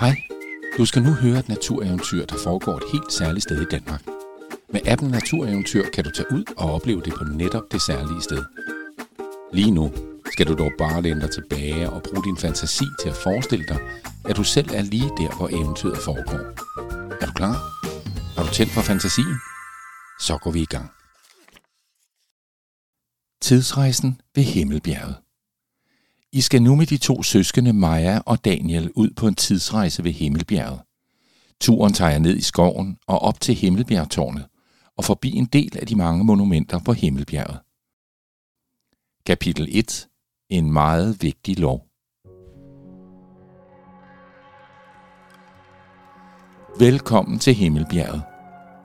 Hej, du skal nu høre et natureventyr, der foregår et helt særligt sted i Danmark. Med appen Natureventyr kan du tage ud og opleve det på netop det særlige sted. Lige nu skal du dog bare læne dig tilbage og bruge din fantasi til at forestille dig, at du selv er lige der, hvor eventyret foregår. Er du klar? Har du tændt for fantasien? Så går vi i gang. Tidsrejsen ved Himmelbjerget i skal nu med de to søskende Maja og Daniel ud på en tidsrejse ved Himmelbjerget. Turen tager jeg ned i skoven og op til Himmelbjergtårnet og forbi en del af de mange monumenter på Himmelbjerget. Kapitel 1. En meget vigtig lov. Velkommen til Himmelbjerget.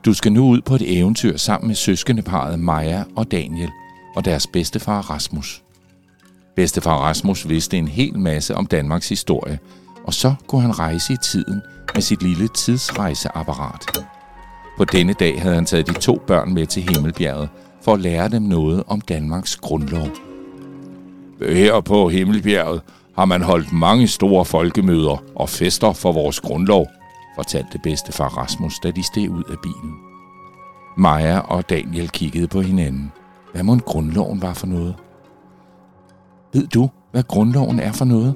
Du skal nu ud på et eventyr sammen med søskendeparet Maja og Daniel og deres bedstefar Rasmus. Bedstefar Rasmus vidste en hel masse om Danmarks historie, og så kunne han rejse i tiden med sit lille tidsrejseapparat. På denne dag havde han taget de to børn med til Himmelbjerget for at lære dem noget om Danmarks grundlov. Her på Himmelbjerget har man holdt mange store folkemøder og fester for vores grundlov, fortalte bedstefar Rasmus, da de steg ud af bilen. Maja og Daniel kiggede på hinanden. Hvad må en grundloven var for noget? Ved du, hvad grundloven er for noget?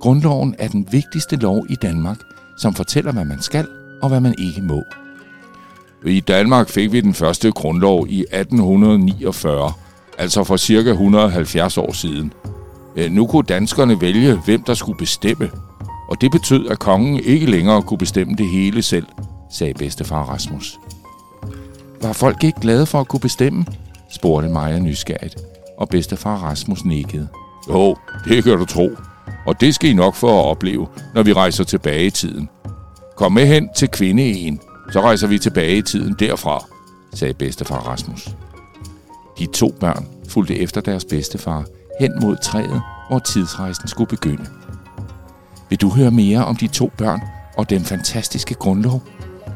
Grundloven er den vigtigste lov i Danmark, som fortæller, hvad man skal og hvad man ikke må. I Danmark fik vi den første grundlov i 1849, altså for cirka 170 år siden. Øh, nu kunne danskerne vælge, hvem der skulle bestemme, og det betød, at kongen ikke længere kunne bestemme det hele selv, sagde bedstefar Rasmus. Var folk ikke glade for at kunne bestemme? spurgte Maja nysgerrigt, og bedstefar Rasmus nikkede. Jo, det kan du tro. Og det skal I nok få at opleve, når vi rejser tilbage i tiden. Kom med hen til kvindeegen, så rejser vi tilbage i tiden derfra, sagde bedstefar Rasmus. De to børn fulgte efter deres bedstefar hen mod træet, hvor tidsrejsen skulle begynde. Vil du høre mere om de to børn og den fantastiske grundlov?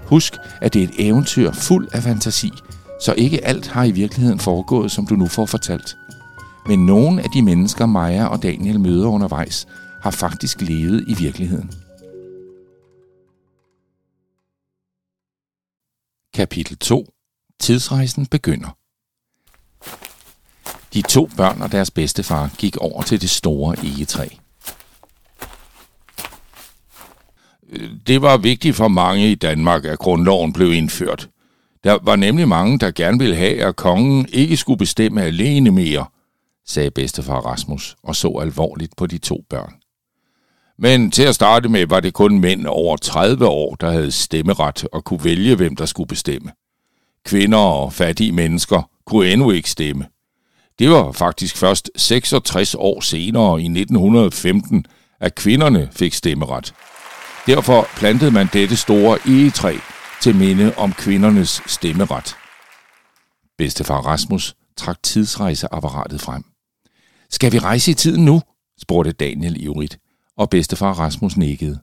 Husk, at det er et eventyr fuld af fantasi, så ikke alt har i virkeligheden foregået, som du nu får fortalt. Men nogle af de mennesker, Maja og Daniel møder undervejs, har faktisk levet i virkeligheden. Kapitel 2. Tidsrejsen begynder. De to børn og deres bedstefar gik over til det store egetræ. Øh, det var vigtigt for mange i Danmark, at grundloven blev indført. Der var nemlig mange, der gerne ville have, at kongen ikke skulle bestemme alene mere, sagde bedstefar Rasmus og så alvorligt på de to børn. Men til at starte med var det kun mænd over 30 år, der havde stemmeret og kunne vælge, hvem der skulle bestemme. Kvinder og fattige mennesker kunne endnu ikke stemme. Det var faktisk først 66 år senere i 1915, at kvinderne fik stemmeret. Derfor plantede man dette store egetræ til minde om kvindernes stemmeret. Bedstefar Rasmus trak tidsrejseapparatet frem. Skal vi rejse i tiden nu? spurgte Daniel ivrigt, og bedstefar Rasmus nikkede.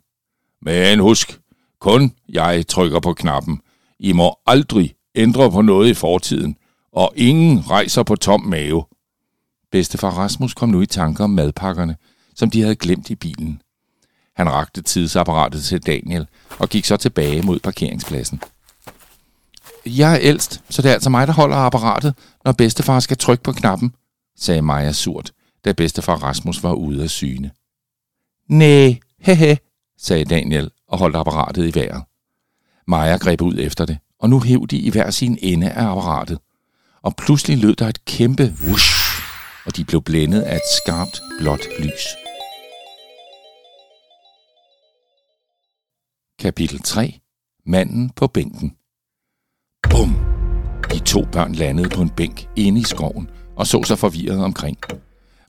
Men husk, kun jeg trykker på knappen. I må aldrig ændre på noget i fortiden, og ingen rejser på tom mave. Bedstefar Rasmus kom nu i tanker om madpakkerne, som de havde glemt i bilen. Han rakte tidsapparatet til Daniel og gik så tilbage mod parkeringspladsen. Jeg er ældst, så det er altså mig, der holder apparatet, når bedstefar skal trykke på knappen, sagde Maja surt, da bedstefar Rasmus var ude af syne. Næh, hehe, sagde Daniel og holdt apparatet i vejret. Maja greb ud efter det, og nu hæv de i hver sin ende af apparatet. Og pludselig lød der et kæmpe whoosh, og de blev blændet af et skarpt blåt lys. Kapitel 3. Manden på bænken. Bum! De to børn landede på en bænk inde i skoven og så sig forvirret omkring.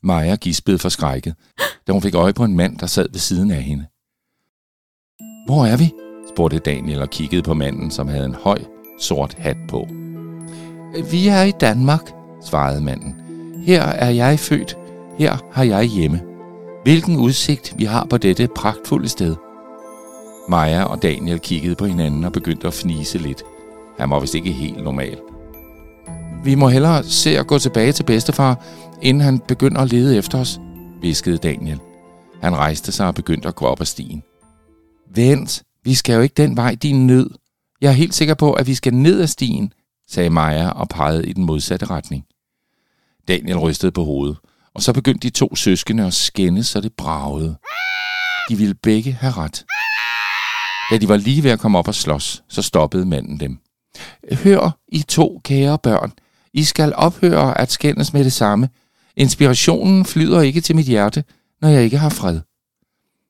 Maja gispede for skrækket, da hun fik øje på en mand, der sad ved siden af hende. Hvor er vi? spurgte Daniel og kiggede på manden, som havde en høj, sort hat på. Vi er i Danmark, svarede manden. Her er jeg født. Her har jeg hjemme. Hvilken udsigt vi har på dette pragtfulde sted. Maja og Daniel kiggede på hinanden og begyndte at fnise lidt. Han var vist ikke helt normal. Vi må hellere se at gå tilbage til bedstefar, inden han begynder at lede efter os, viskede Daniel. Han rejste sig og begyndte at gå op ad stien. Vent, vi skal jo ikke den vej, din nød. Jeg er helt sikker på, at vi skal ned ad stien, sagde Maja og pegede i den modsatte retning. Daniel rystede på hovedet, og så begyndte de to søskende at skændes, så det bragede. De ville begge have ret. Da de var lige ved at komme op og slås, så stoppede manden dem. Hør, I to kære børn. I skal ophøre at skændes med det samme. Inspirationen flyder ikke til mit hjerte, når jeg ikke har fred.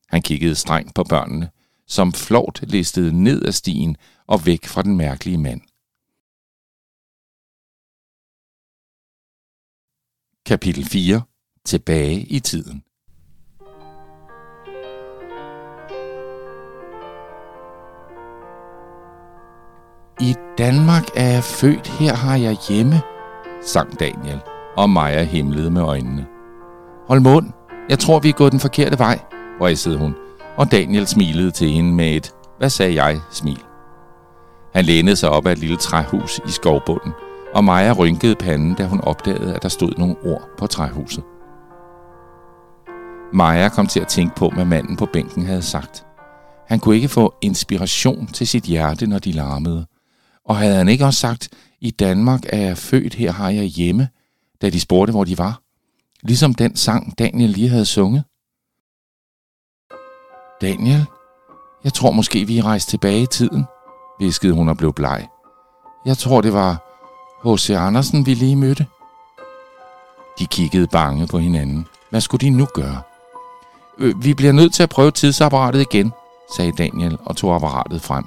Han kiggede strengt på børnene, som flot listede ned ad stien og væk fra den mærkelige mand. Kapitel 4. Tilbage i tiden. I Danmark er jeg født, her har jeg hjemme, sang Daniel, og Maja himlede med øjnene. Hold mund, jeg tror, vi er gået den forkerte vej, rejsede hun, og Daniel smilede til hende med et, hvad sagde jeg, smil. Han lænede sig op af et lille træhus i skovbunden, og Maja rynkede panden, da hun opdagede, at der stod nogle ord på træhuset. Maja kom til at tænke på, hvad manden på bænken havde sagt. Han kunne ikke få inspiration til sit hjerte, når de larmede. Og havde han ikke også sagt, i Danmark er jeg født, her har jeg hjemme, da de spurgte, hvor de var? Ligesom den sang, Daniel lige havde sunget. Daniel, jeg tror måske, vi er rejst tilbage i tiden, viskede hun og blev bleg. Jeg tror, det var H.C. Andersen, vi lige mødte. De kiggede bange på hinanden. Hvad skulle de nu gøre? Øh, vi bliver nødt til at prøve tidsapparatet igen, sagde Daniel og tog apparatet frem.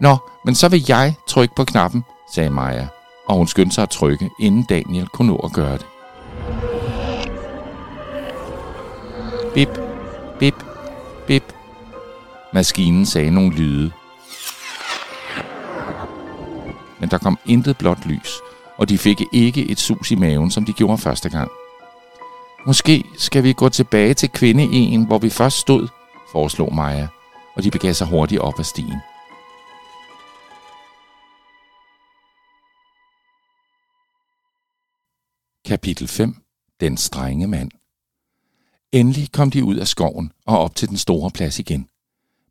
Nå, men så vil jeg trykke på knappen, sagde Maja, og hun skyndte sig at trykke, inden Daniel kunne nå at gøre det. Bip, bip, bip. Maskinen sagde nogle lyde. Men der kom intet blåt lys, og de fik ikke et sus i maven, som de gjorde første gang. Måske skal vi gå tilbage til kvindeegen, hvor vi først stod, foreslog Maja, og de begav sig hurtigt op ad stien. Kapitel 5. Den strenge mand. Endelig kom de ud af skoven og op til den store plads igen.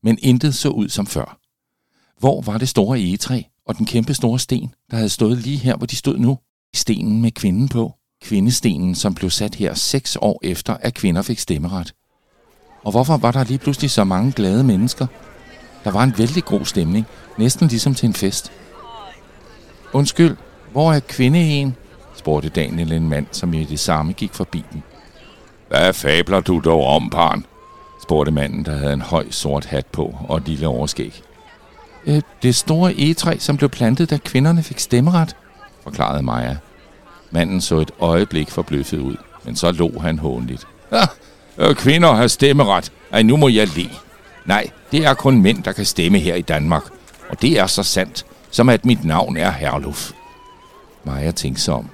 Men intet så ud som før. Hvor var det store egetræ og den kæmpe store sten, der havde stået lige her, hvor de stod nu? Stenen med kvinden på. Kvindestenen, som blev sat her seks år efter, at kvinder fik stemmeret. Og hvorfor var der lige pludselig så mange glade mennesker? Der var en vældig god stemning, næsten ligesom til en fest. Undskyld, hvor er kvindeen? Spurgte Daniel en mand, som i det samme gik forbi den. Hvad fabler du dog om, barn? spurgte manden, der havde en høj sort hat på og et lille overskæg. Øh, det store egetræ, som blev plantet, da kvinderne fik stemmeret, forklarede Maja. Manden så et øjeblik forbløffet ud, men så lå han hånligt. Ah, kvinder har stemmeret. Ej, nu må jeg le. Nej, det er kun mænd, der kan stemme her i Danmark. Og det er så sandt, som at mit navn er Herluf. Maja tænkte sig om.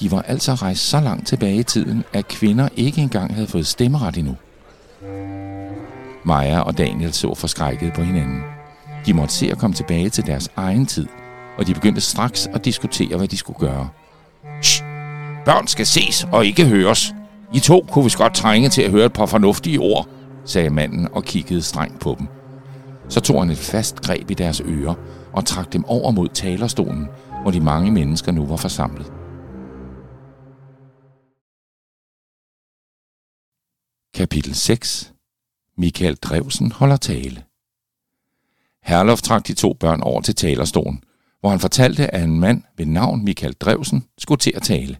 De var altså rejst så langt tilbage i tiden, at kvinder ikke engang havde fået stemmeret endnu. Maja og Daniel så forskrækket på hinanden. De måtte se at komme tilbage til deres egen tid, og de begyndte straks at diskutere, hvad de skulle gøre. Shh! Børn skal ses og ikke høres. I to kunne vi godt trænge til at høre et par fornuftige ord, sagde manden og kiggede strengt på dem. Så tog han et fast greb i deres ører og trak dem over mod talerstolen, hvor de mange mennesker nu var forsamlet. Kapitel 6 Michael Drevsen holder tale. Herlof trak de to børn over til talerstolen, hvor han fortalte, at en mand ved navn Michael Drevsen skulle til at tale.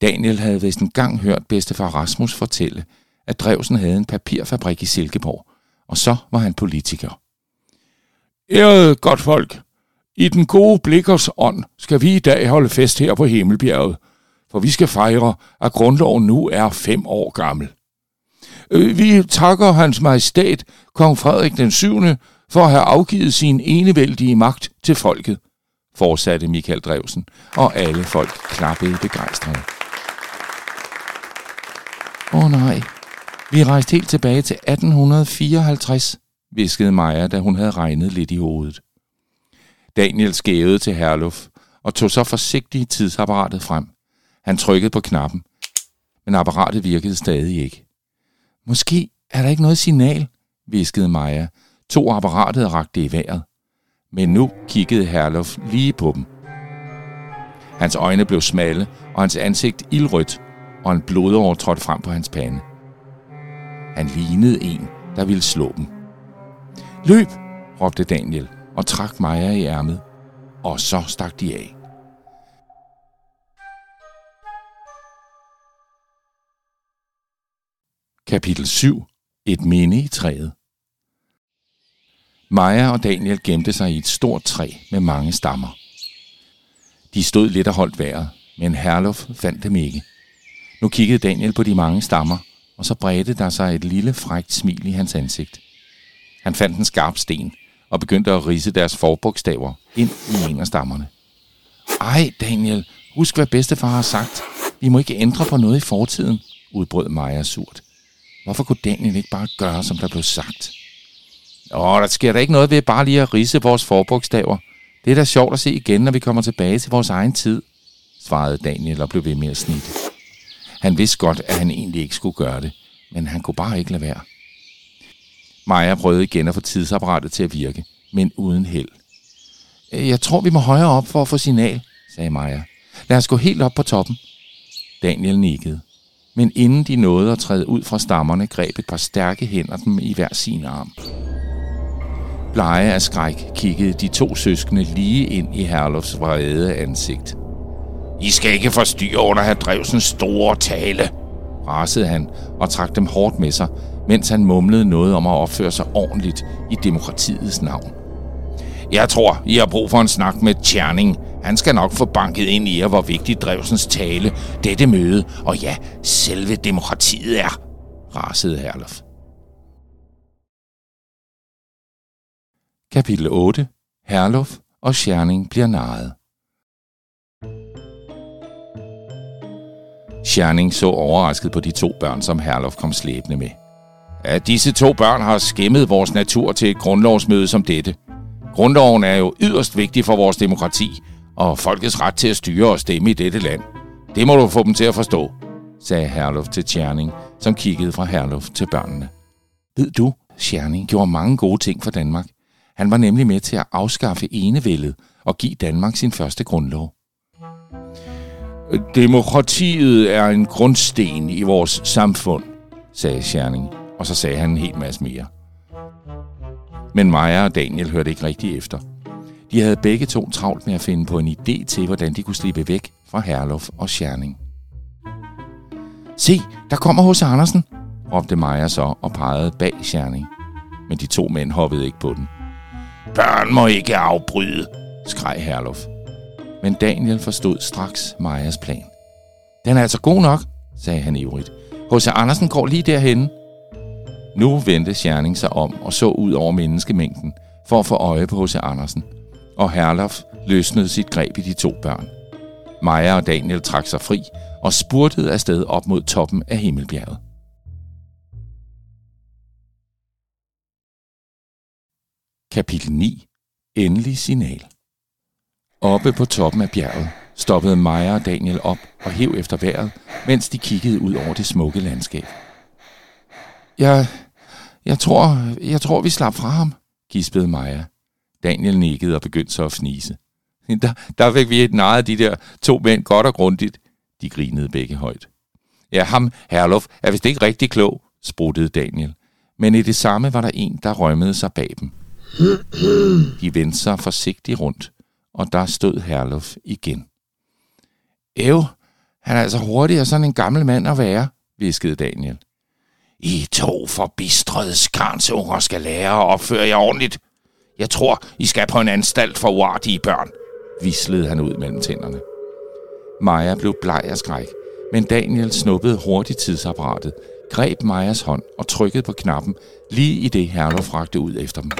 Daniel havde vist en gang hørt bedstefar Rasmus fortælle, at Drevsen havde en papirfabrik i Silkeborg, og så var han politiker. Ærede godt folk, i den gode blikkers ånd skal vi i dag holde fest her på Himmelbjerget, for vi skal fejre, at grundloven nu er fem år gammel. Øh, vi takker hans majestæt, kong Frederik den 7., for at have afgivet sin enevældige magt til folket, fortsatte Michael Drevsen, og alle folk klappede begejstrede. Åh oh, nej, vi rejste helt tilbage til 1854, viskede Maja, da hun havde regnet lidt i hovedet. Daniel skævede til Herluf og tog så forsigtigt tidsapparatet frem. Han trykkede på knappen, men apparatet virkede stadig ikke. Måske er der ikke noget signal, viskede Maja, to apparatet og rakte i vejret. Men nu kiggede Herlof lige på dem. Hans øjne blev smalle, og hans ansigt ildrødt, og en blodår trådte frem på hans pande. Han lignede en, der ville slå dem. Løb, råbte Daniel og trak Maja i ærmet, og så stak de af. Kapitel 7. Et minde i træet. Maja og Daniel gemte sig i et stort træ med mange stammer. De stod lidt og holdt vejret, men Herluf fandt dem ikke. Nu kiggede Daniel på de mange stammer, og så bredte der sig et lille frækt smil i hans ansigt. Han fandt en skarp sten og begyndte at rise deres forbogstaver ind i en af stammerne. Ej, Daniel, husk hvad bedstefar har sagt. Vi må ikke ændre på noget i fortiden, udbrød Maja surt. Hvorfor kunne Daniel ikke bare gøre, som der blev sagt? Åh, der sker der ikke noget ved bare lige at rise vores forbogstaver. Det er da sjovt at se igen, når vi kommer tilbage til vores egen tid, svarede Daniel og blev ved med at snitte. Han vidste godt, at han egentlig ikke skulle gøre det, men han kunne bare ikke lade være. Maja prøvede igen at få tidsapparatet til at virke, men uden held. Øh, jeg tror, vi må højere op for at få signal, sagde Maja. Lad os gå helt op på toppen. Daniel nikkede. Men inden de nåede at træde ud fra stammerne, greb et par stærke hænder dem i hver sin arm. Blege af skræk kiggede de to søskende lige ind i Herlofs vrede ansigt. I skal ikke forstyrre under herr Drevsens store tale, rasede han og trak dem hårdt med sig, mens han mumlede noget om at opføre sig ordentligt i demokratiets navn. Jeg tror, I har brug for en snak med Tjerning. Han skal nok få banket ind i jer, hvor vigtig Drevsens tale, dette møde og ja, selve demokratiet er, rasede Herlof. Kapitel 8. Herlof og Scherning bliver narret. Scherning så overrasket på de to børn, som Herlof kom slæbende med. At disse to børn har skæmmet vores natur til et grundlovsmøde som dette. Grundloven er jo yderst vigtig for vores demokrati og folkets ret til at styre og stemme i dette land. Det må du få dem til at forstå, sagde Herlof til Tjerning, som kiggede fra Herlof til børnene. Ved du, Tjerning gjorde mange gode ting for Danmark. Han var nemlig med til at afskaffe enevældet og give Danmark sin første grundlov. Demokratiet er en grundsten i vores samfund, sagde Scherning, og så sagde han en hel masse mere. Men Maja og Daniel hørte ikke rigtig efter. De havde begge to travlt med at finde på en idé til, hvordan de kunne slippe væk fra Herluf og Scherning. Se, der kommer hos Andersen, råbte Maja så og pegede bag Scherning. Men de to mænd hoppede ikke på den. Børn må ikke afbryde, skreg Herluf. Men Daniel forstod straks Majas plan. Den er altså god nok, sagde han ivrigt. H.C. Andersen går lige derhen. Nu vendte Scherning sig om og så ud over menneskemængden for at få øje på H.C. Andersen. Og Herlof løsnede sit greb i de to børn. Maja og Daniel trak sig fri og spurtede afsted op mod toppen af Himmelbjerget. Kapitel 9. Endelig signal. Oppe på toppen af bjerget stoppede Maja og Daniel op og hæv efter vejret, mens de kiggede ud over det smukke landskab. Jeg, jeg tror, jeg tror, vi slap fra ham, gispede Maja. Daniel nikkede og begyndte så at fnise. Der, der fik vi et narret af de der to mænd godt og grundigt. De grinede begge højt. Ja, ham, Herlof, er vist ikke rigtig klog, spruttede Daniel. Men i det samme var der en, der rømmede sig bag dem. De vendte sig forsigtigt rundt, og der stod Herlof igen. Ev, han er altså hurtigere sådan en gammel mand at være, viskede Daniel. I to forbistrede skarnsunger skal lære at opføre jer ordentligt. Jeg tror, I skal på en anstalt for uartige børn, vislede han ud mellem tænderne. Maja blev bleg af skræk, men Daniel snuppede hurtigt tidsapparatet, greb Majas hånd og trykkede på knappen, lige i det Herlof rakte ud efter dem.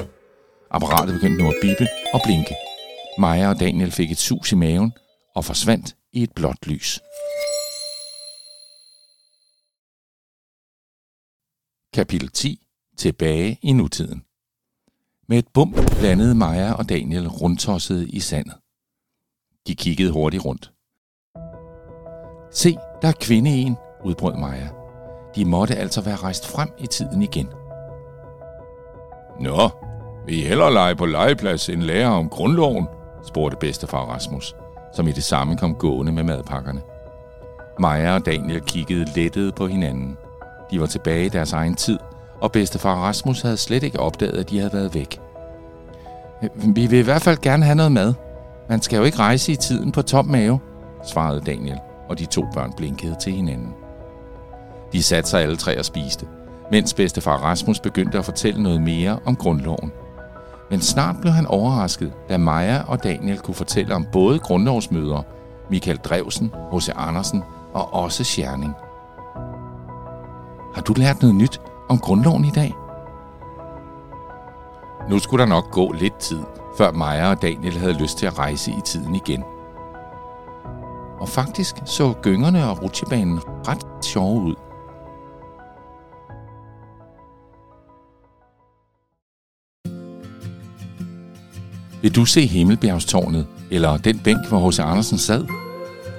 Apparatet begyndte nu at bippe og blinke. Maja og Daniel fik et sus i maven og forsvandt i et blåt lys. Kapitel 10. Tilbage i nutiden. Med et bump landede Maja og Daniel rundtossede i sandet. De kiggede hurtigt rundt. Se, der er kvinde en, udbrød Maja. De måtte altså være rejst frem i tiden igen. Nå, vil I hellere lege på legeplads end lære om grundloven? spurgte bedstefar Rasmus, som i det samme kom gående med madpakkerne. Maja og Daniel kiggede lettet på hinanden. De var tilbage i deres egen tid, og bedstefar Rasmus havde slet ikke opdaget, at de havde været væk. Vi vil i hvert fald gerne have noget mad. Man skal jo ikke rejse i tiden på tom mave, svarede Daniel, og de to børn blinkede til hinanden. De satte sig alle tre og spiste, mens bedstefar Rasmus begyndte at fortælle noget mere om grundloven. Men snart blev han overrasket, da Maja og Daniel kunne fortælle om både grundlovsmøder, Michael Drevsen, H.C. Andersen og også Scherning. Har du lært noget nyt om grundloven i dag? Nu skulle der nok gå lidt tid, før Maja og Daniel havde lyst til at rejse i tiden igen. Og faktisk så gyngerne og rutsjebanen ret sjove ud. Vil du se Himmelbjergstårnet, eller den bænk, hvor H.C. Andersen sad?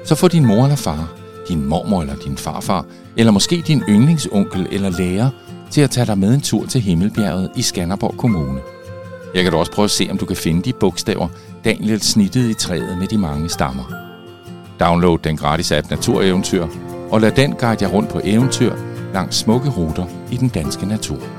Så få din mor eller far, din mormor eller din farfar, eller måske din yndlingsonkel eller lærer, til at tage dig med en tur til Himmelbjerget i Skanderborg Kommune. Jeg kan da også prøve at se, om du kan finde de bogstaver, Daniel snittede i træet med de mange stammer. Download den gratis app Natureventyr, og lad den guide jer rundt på eventyr langs smukke ruter i den danske natur.